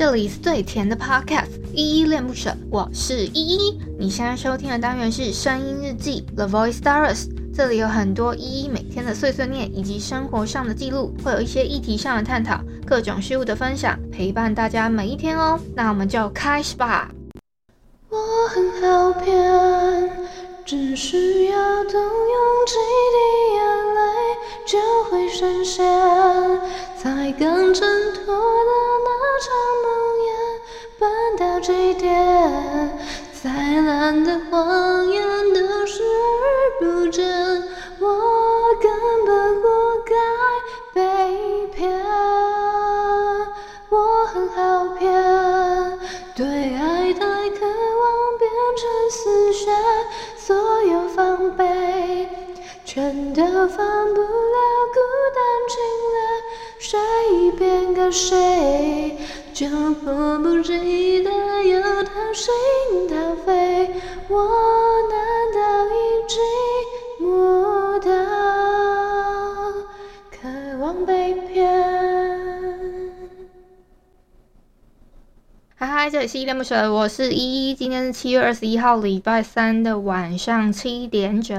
这里是最甜的 Podcast，依依恋不舍，我是依依。你现在收听的单元是声音日记 The Voice Diaries，这里有很多依依每天的碎碎念以及生活上的记录，会有一些议题上的探讨，各种事物的分享，陪伴大家每一天哦。那我们就开始吧。我很好骗，只需要动用几滴眼泪就会实现，才刚挣脱的那场梦魇，笨到极点，再烂的谎言都视而不见，我根本活该被骗。我很好骗，对爱太渴望变成死穴，所有防备全都防不了孤单侵略，谁变个谁，就迫不及待要掏心掏肺，我这里是依恋不舍，我是依依。今天是七月二十一号，礼拜三的晚上七点整。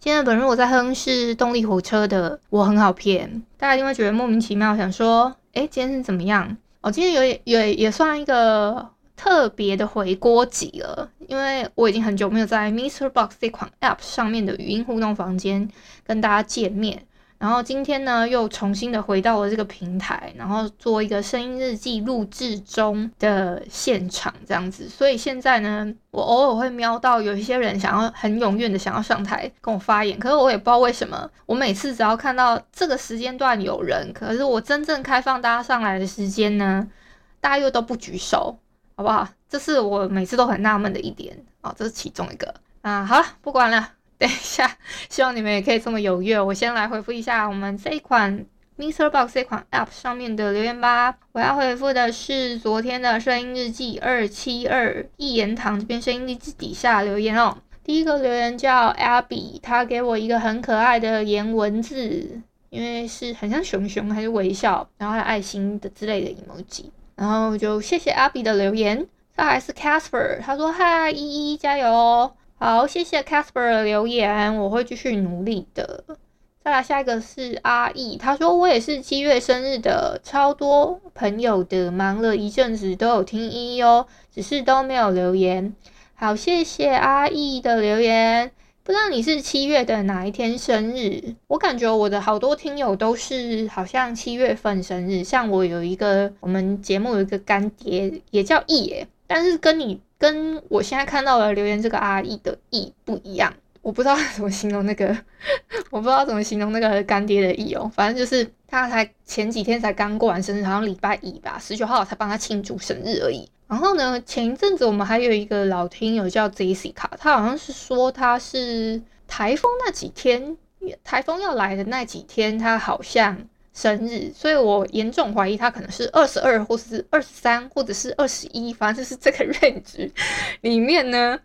今天的本日我在哼是动力火车的《我很好骗》，大家一定会觉得莫名其妙，想说，哎，今天是怎么样？哦，今天有也也也算一个特别的回锅集了，因为我已经很久没有在 MixerBox 这款 App 上面的语音互动房间跟大家见面。然后今天呢，又重新的回到了这个平台，然后做一个声音日记录制中的现场这样子。所以现在呢，我偶尔会瞄到有一些人想要很踊跃的想要上台跟我发言，可是我也不知道为什么，我每次只要看到这个时间段有人，可是我真正开放大家上来的时间呢，大家又都不举手，好不好？这是我每次都很纳闷的一点啊，这是其中一个啊。好了，不管了。等一下，希望你们也可以这么踊跃。我先来回复一下我们这一款 Mister Box 这款 App 上面的留言吧。我要回复的是昨天的声音日记二七二一言堂这边声音日记底下留言哦。第一个留言叫 Abby，他给我一个很可爱的颜文字，因为是很像熊熊还是微笑，然后还有爱心的之类的 emoji。然后就谢谢 Abby 的留言。再来是 Casper，他说嗨依依加油哦。好，谢谢 Casper 的留言，我会继续努力的。再来下一个是阿义，他说我也是七月生日的，超多朋友的，忙了一阵子都有听依依哦，只是都没有留言。好，谢谢阿义的留言，不知道你是七月的哪一天生日？我感觉我的好多听友都是好像七月份生日，像我有一个我们节目有一个干爹也叫义耶，但是跟你。跟我现在看到的留言这个阿姨的义不一样，我不知道怎么形容那个，我不知道怎么形容那个干爹的义哦，反正就是他才前几天才刚过完生日，好像礼拜一吧，十九号才帮他庆祝生日而已。然后呢，前一阵子我们还有一个老听友叫 Jessica，他好像是说他是台风那几天，台风要来的那几天，他好像。生日，所以我严重怀疑他可能是二十二，或是二十三，或者是二十一，反正就是这个 range 里面呢，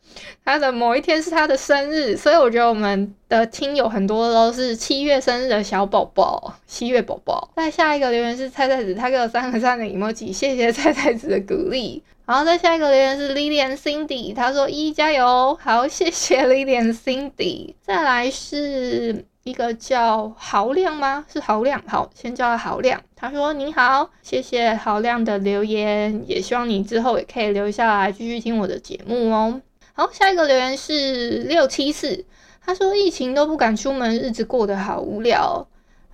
他的某一天是他的生日，所以我觉得我们的听友很多都是七月生日的小宝宝，七月宝宝。再下一个留言是菜菜子，他给我三个赞的 emoji，谢谢菜菜子的鼓励。然后再下一个留言是 Lilian Cindy，他说一加油，好，谢谢 Lilian Cindy。再来是。一个叫豪亮吗？是豪亮，好，先叫他豪亮。他说：“你好，谢谢豪亮的留言，也希望你之后也可以留下来继续听我的节目哦。”好，下一个留言是六七四，他说：“疫情都不敢出门，日子过得好无聊。”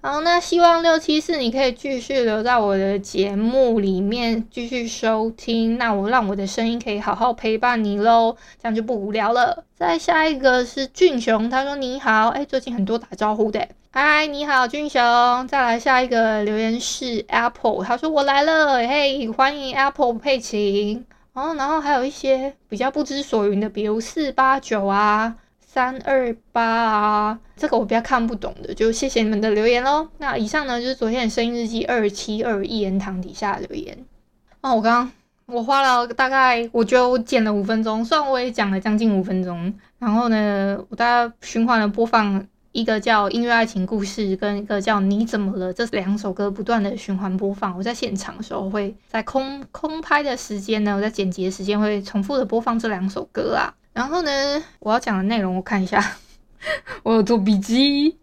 好，那希望六七四你可以继续留在我的节目里面继续收听，那我让我的声音可以好好陪伴你喽，这样就不无聊了。再下一个是俊雄，他说你好，哎，最近很多打招呼的，嗨，你好俊雄。再来下一个留言是 Apple，他说我来了，嘿，欢迎 Apple 佩琴。哦，然后还有一些比较不知所云的，比如四八九啊。三二八啊，这个我比较看不懂的，就谢谢你们的留言喽。那以上呢，就是昨天的声音日记二七二一言堂底下留言。哦，我刚刚我花了大概，我觉得我剪了五分钟，虽然我也讲了将近五分钟，然后呢，我大概循环的播放一个叫《音乐爱情故事》跟一个叫《你怎么了》这两首歌不断的循环播放。我在现场的时候会在空空拍的时间呢，我在剪辑的时间会重复的播放这两首歌啊。然后呢，我要讲的内容我看一下，我有做笔记，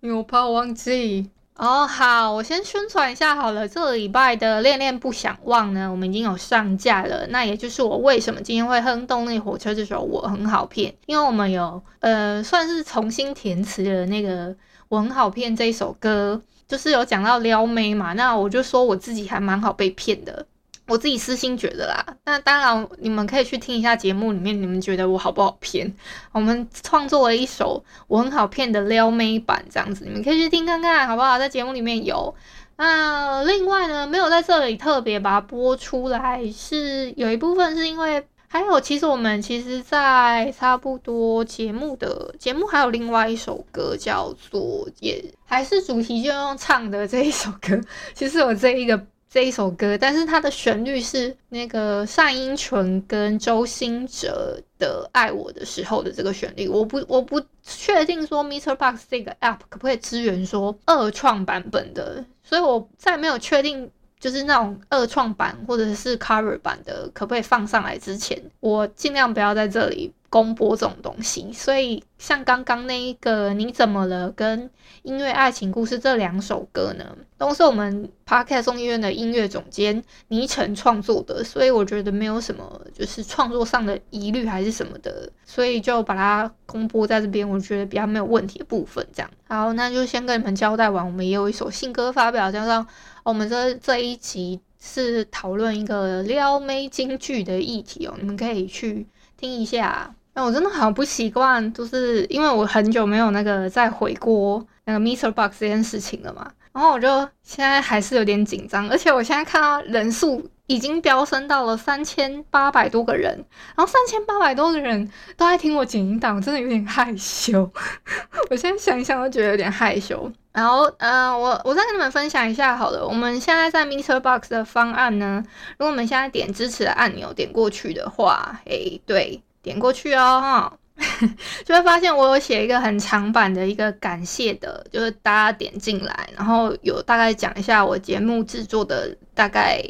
因为我怕我忘记。哦，好，我先宣传一下好了。这个礼拜的《恋恋不想忘》呢，我们已经有上架了。那也就是我为什么今天会哼动力火车这首《我很好骗》，因为我们有呃，算是重新填词的那个《我很好骗》这一首歌，就是有讲到撩妹嘛。那我就说我自己还蛮好被骗的。我自己私心觉得啦，那当然你们可以去听一下节目里面，你们觉得我好不好骗？我们创作了一首我很好骗的撩妹版，这样子你们可以去听看看，好不好？在节目里面有。那另外呢，没有在这里特别把它播出来，是有一部分是因为还有，其实我们其实在差不多节目的节目还有另外一首歌叫做也还是主题就用唱的这一首歌，其实我这一个。这一首歌，但是它的旋律是那个单依纯跟周兴哲的《爱我的时候》的这个旋律，我不我不确定说 Mr. Box 这个 App 可不可以支援说二创版本的，所以我在没有确定就是那种二创版或者是 Cover 版的可不可以放上来之前，我尽量不要在这里。公播这种东西，所以像刚刚那一个你怎么了跟音乐爱情故事这两首歌呢，都是我们 Podcast 众议院的音乐总监倪晨创作的，所以我觉得没有什么就是创作上的疑虑还是什么的，所以就把它公播在这边，我觉得比较没有问题的部分。这样好，那就先跟你们交代完，我们也有一首新歌发表，加上我们这这一集是讨论一个撩妹金句的议题哦，你们可以去听一下。那我真的好不习惯，就是因为我很久没有那个再回过那个 Mister Box 这件事情了嘛，然后我就现在还是有点紧张，而且我现在看到人数已经飙升到了三千八百多个人，然后三千八百多个人都在听我剪音档，我真的有点害羞。我现在想一想都觉得有点害羞。然后，嗯、我我再跟你们分享一下好了，我们现在在 Mister Box 的方案呢，如果我们现在点支持的按钮点过去的话，诶，对。点过去哦，哈，就会发现我有写一个很长版的一个感谢的，就是大家点进来，然后有大概讲一下我节目制作的大概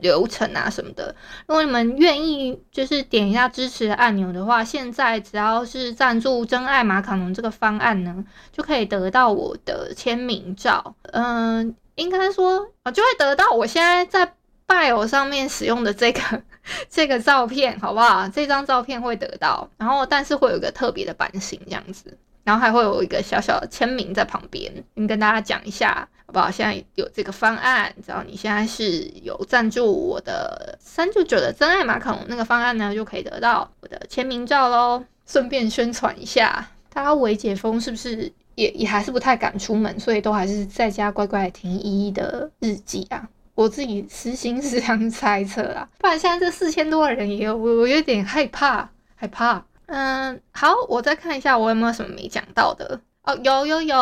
流程啊什么的。如果你们愿意就是点一下支持按钮的话，现在只要是赞助真爱马卡龙这个方案呢，就可以得到我的签名照。嗯、应该说啊，就会得到我现在在 bio 上面使用的这个。这个照片好不好？这张照片会得到，然后但是会有一个特别的版型这样子，然后还会有一个小小的签名在旁边。跟大家讲一下好不好？现在有这个方案，只要你现在是有赞助我的三九九的真爱马卡龙那个方案呢，就可以得到我的签名照喽。顺便宣传一下，大家微解封是不是也也还是不太敢出门，所以都还是在家乖乖听依依的日记啊？我自己私心是这样猜测啦，不然现在这四千多人也有，我我有点害怕，害怕。嗯，好，我再看一下我有没有什么没讲到的哦，有有有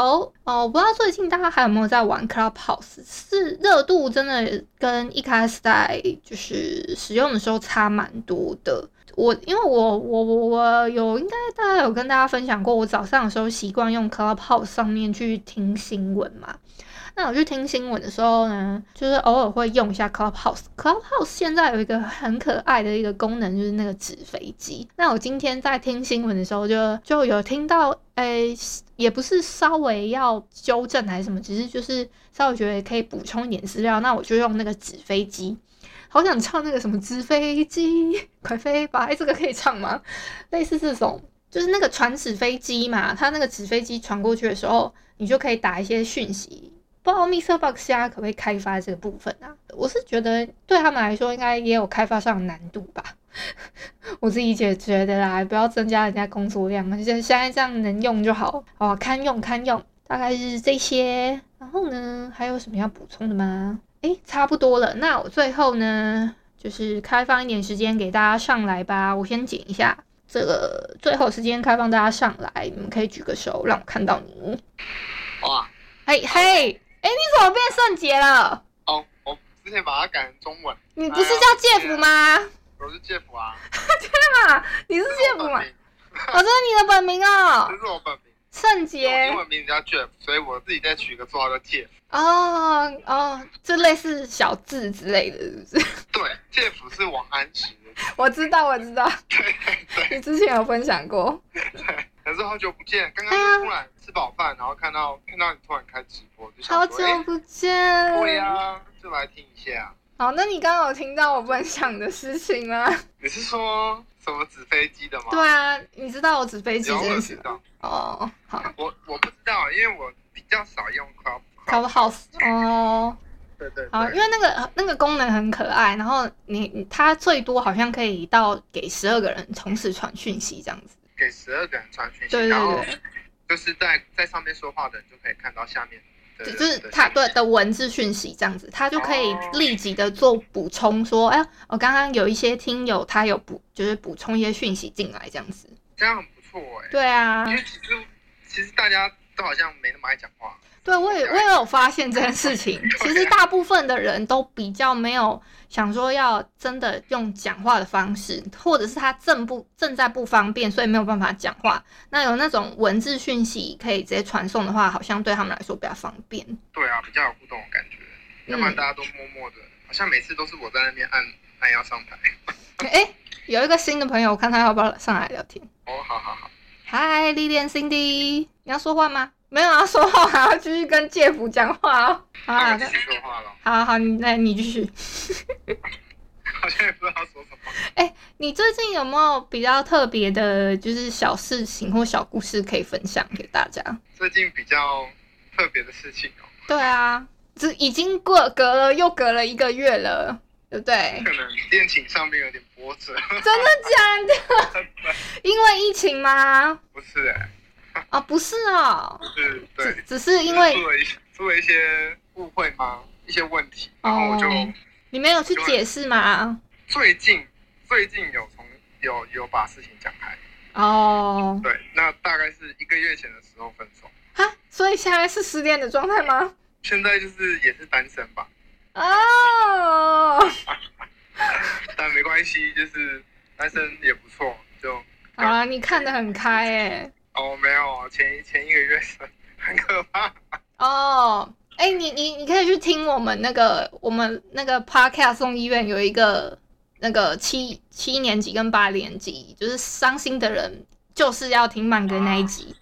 哦，我不知道最近大家还有没有在玩 Clubhouse，是热度真的跟一开始在就是使用的时候差蛮多的。我因为我我我我有应该大家有跟大家分享过，我早上的时候习惯用 Clubhouse 上面去听新闻嘛。那我去听新闻的时候呢，就是偶尔会用一下 Clubhouse。Clubhouse 现在有一个很可爱的一个功能，就是那个纸飞机。那我今天在听新闻的时候就，就有听到，诶、也不是稍微要纠正还是什么，只是就是稍微觉得可以补充一点资料。那我就用那个纸飞机，好想唱那个什么纸飞机快飞吧，哎，这个可以唱吗？类似这种，就是那个传纸飞机嘛，它那个纸飞机传过去的时候，你就可以打一些讯息。不知道 MixerBox 现在可不可以开发这个部分啊？我是觉得对他们来说应该也有开发上的难度吧。我自己解觉得啦，不要增加人家工作量，就现在这样能用就好，好，堪用堪用。大概是这些，然后呢，还有什么要补充的吗？诶，差不多了。那我最后呢，就是开放一点时间给大家上来吧。我先剪一下这个，最后时间开放大家上来，你们可以举个手让我看到你。哇，嘿嘿。哎，你怎么变圣杰了？哦，我之前把它改成中文。你不是叫介甫吗？我是介甫啊。天哪，你是介甫吗？我这是你的本名哦。这是我本名。圣杰，英文名字叫 Jeff，所以我自己再取一个绰号叫 Jeff。哦哦，就类似小智之类的，是不是？对，Jeff 是王安石。我知道，我知道。对对。你之前有分享过。对，可是好久不见，刚刚突然吃饱饭，然后看到看到你突然开直播，就好久不见。对呀，就来听一下。好，那你刚刚有听到我分享的事情吗？你是说什么纸飞机的吗？对啊，你知道我纸飞机这件事？哦，好。我我不知道，因为我比较少用 Clubhouse。哦。对对。好，因为那个那个功能很可爱，然后你它最多好像可以到给十二个人同时传讯息这样子。给十二个人传讯息，对对对。就是在在上面说话的人就可以看到下面。就是他对的文字讯息这样子，他就可以立即的做补充，说，哎、欸，我刚刚有一些听友他有补，就是补充一些讯息进来这样子，这样很不错哎。对啊，因为其实其实大家都好像没那么爱讲话。对，我也我也有发现这件事情。其实大部分的人都比较没有想说要真的用讲话的方式，或者是他正不正在不方便，所以没有办法讲话。那有那种文字讯息可以直接传送的话，好像对他们来说比较方便。对啊，比较有互动的感觉。要不然大家都默默的，好像每次都是我在那边按按要上台。哎、欸，有一个新的朋友，我看他要不要上来聊天？哦，好好好。嗨，Lilian Cindy，你要说话吗？没有啊，说话还要继续跟介夫讲话哦。好啊，继续说话了。好好，你来，你继续。好像也不知道说什么。哎、欸，你最近有没有比较特别的，就是小事情或小故事可以分享给大家？最近比较特别的事情哦。对啊，这已经过隔了又隔了一个月了，对不对？可能恋情上面有点波折。真的假的？因为疫情吗？不是哎、欸。啊，不是哦，是，对，只是因为出了一出了一些误会吗？一些问题，然后我就，你没有去解释吗？最近最近有从有有把事情讲开哦，对，那大概是一个月前的时候分手，哈，所以现在是失恋的状态吗？现在就是也是单身吧，哦，但没关系，就是单身也不错，就好啊，你看得很开哎。哦，没有，前前一个月是很可怕。哦，哎，你你你可以去听我们那个我们那个 podcast 送医院有一个那个七七年级跟八年级，就是伤心的人就是要听慢歌那一集。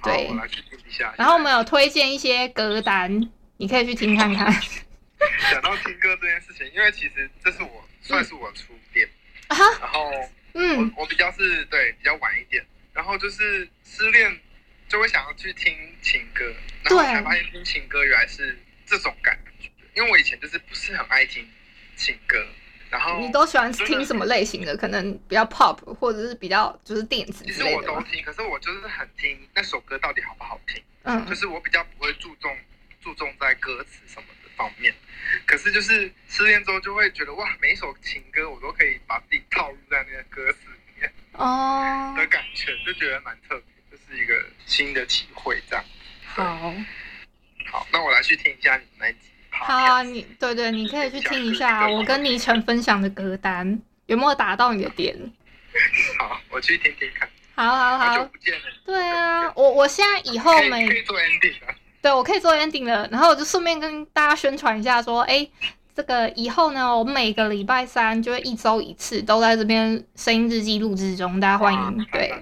啊、对，我来去听一下。然后我们有推荐一些歌单，你可以去听看看。讲到听歌这件事情，因为其实这是我算是我初恋啊，然后嗯，我我比较是对比较晚一点。然后就是失恋，就会想要去听情歌，然后才发现听情歌原来是这种感觉。因为我以前就是不是很爱听情歌，然后你都喜欢听什么类型的？可能比较 pop，或者是比较就是电子。其实我都听，可是我就是很听那首歌到底好不好听。嗯，就是我比较不会注重注重在歌词什么的方面。可是就是失恋之后就会觉得哇，每一首情歌我都可以把自己套入在那个歌词。哦，的感觉就觉得蛮特别，这是一个新的体会，这样。好，好，那我来去听一下你们那集。好啊，你对对，你可以去听一下我跟倪晨分享的歌单，有没有打到你的点？好，我去听听看。好好好，好久不见了。对啊，我我现在以后没可以做 ending 了。对，我可以做 ending 了，然后我就顺便跟大家宣传一下，说，哎。这个以后呢，我每个礼拜三就会一周一次，都在这边声音日记录制中，大家欢迎。对，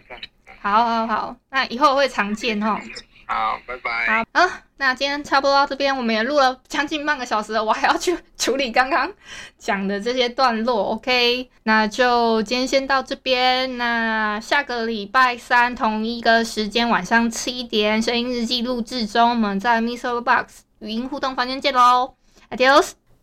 好好好，那以后会常见哈。好，拜拜。好啊，那今天差不多到这边，我们也录了将近半个小时了，我还要去处理刚刚讲的这些段落。OK，那就今天先到这边，那下个礼拜三同一个时间晚上七点，声音日记录制中，我们在 MixerBox 语音互动房间见喽，Adios。